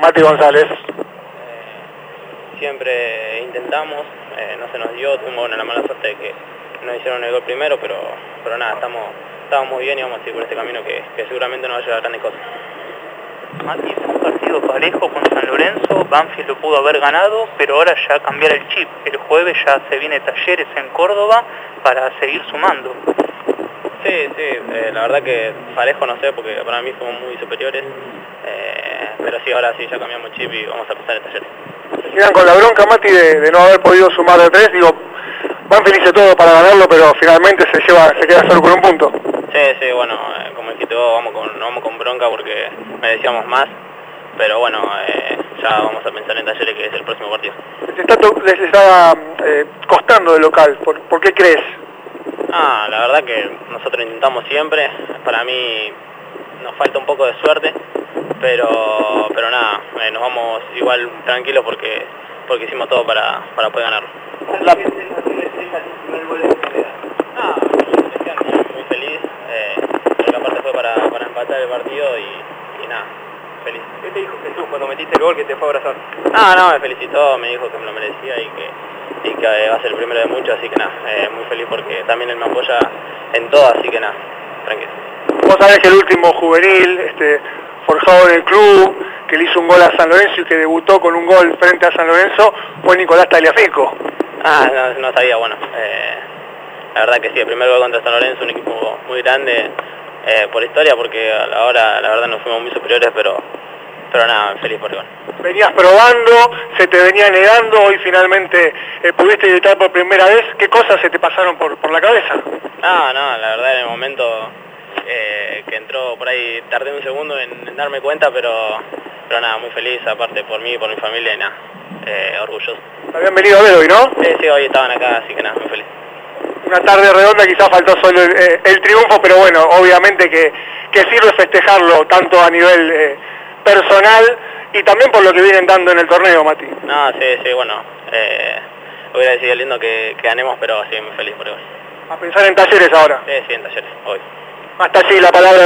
Mati González. siempre intentamos, eh, no se nos dio, tuvimos bueno, la mala suerte de que no hicieron el gol primero, pero, pero nada, estamos, estamos muy bien y vamos a seguir por este camino que, que seguramente nos va a llevar a grandes cosas. Mati, fue un partido parejo con San Lorenzo, Banfield lo pudo haber ganado, pero ahora ya cambiar el chip. El jueves ya se viene talleres en Córdoba para seguir sumando. Sí, sí, eh, la verdad que parejo no sé, porque para mí fuimos muy superiores, eh, pero sí, ahora sí, ya cambiamos chip y vamos a empezar el taller. Se quedan con la bronca, Mati, de, de no haber podido sumar de tres. Digo, van felices todos para ganarlo, pero finalmente se lleva se queda solo con un punto. Sí, sí, bueno, eh, como dijiste vos, vamos con, no vamos con bronca porque merecíamos más, pero bueno, eh, ya vamos a pensar en talleres que es el próximo partido. Les, está les estaba eh, costando de local, ¿Por, por qué crees? Ah, la verdad que nosotros intentamos siempre, para mí nos falta un poco de suerte, pero pero nada, eh, nos vamos igual tranquilos porque porque hicimos todo para, para poder ganarlo. La- Ah, muy, feliz, eh, porque aparte fue para, para empatar el partido y. ¿Qué te dijo Jesús cuando metiste el gol que te fue a abrazar? No, no, me felicitó, me dijo que me lo merecía y que, y que eh, va a ser el primero de muchos, así que nada, eh, muy feliz porque también él me apoya en todo, así que nada, tranquilo. Vos sabés que el último juvenil, este, forjado en el club, que le hizo un gol a San Lorenzo y que debutó con un gol frente a San Lorenzo, fue Nicolás Tagliafico. Ah, no, no sabía, bueno, eh, la verdad que sí, el primer gol contra San Lorenzo, un equipo muy grande eh, por historia, porque ahora la verdad nos fuimos muy superiores, pero, pero nada, feliz por gol. Venías probando, se te venía negando, hoy finalmente eh, pudiste gritar por primera vez. ¿Qué cosas se te pasaron por, por la cabeza? No, no, la verdad en el momento eh, que entró por ahí tardé un segundo en, en darme cuenta, pero, pero nada, muy feliz, aparte por mí, por mi familia y nada, eh, orgulloso. Habían venido a ver hoy, ¿no? Sí, sí, hoy estaban acá, así que nada, muy feliz. Una tarde redonda, quizás faltó solo el, el triunfo, pero bueno, obviamente que, que sirve festejarlo tanto a nivel personal y también por lo que vienen dando en el torneo, Mati. No, sí, sí, bueno, eh, hubiera sido lindo que, que ganemos, pero sí, muy feliz por hoy. A pensar en talleres ahora. Sí, sí, en talleres, hoy. Hasta allí la palabra.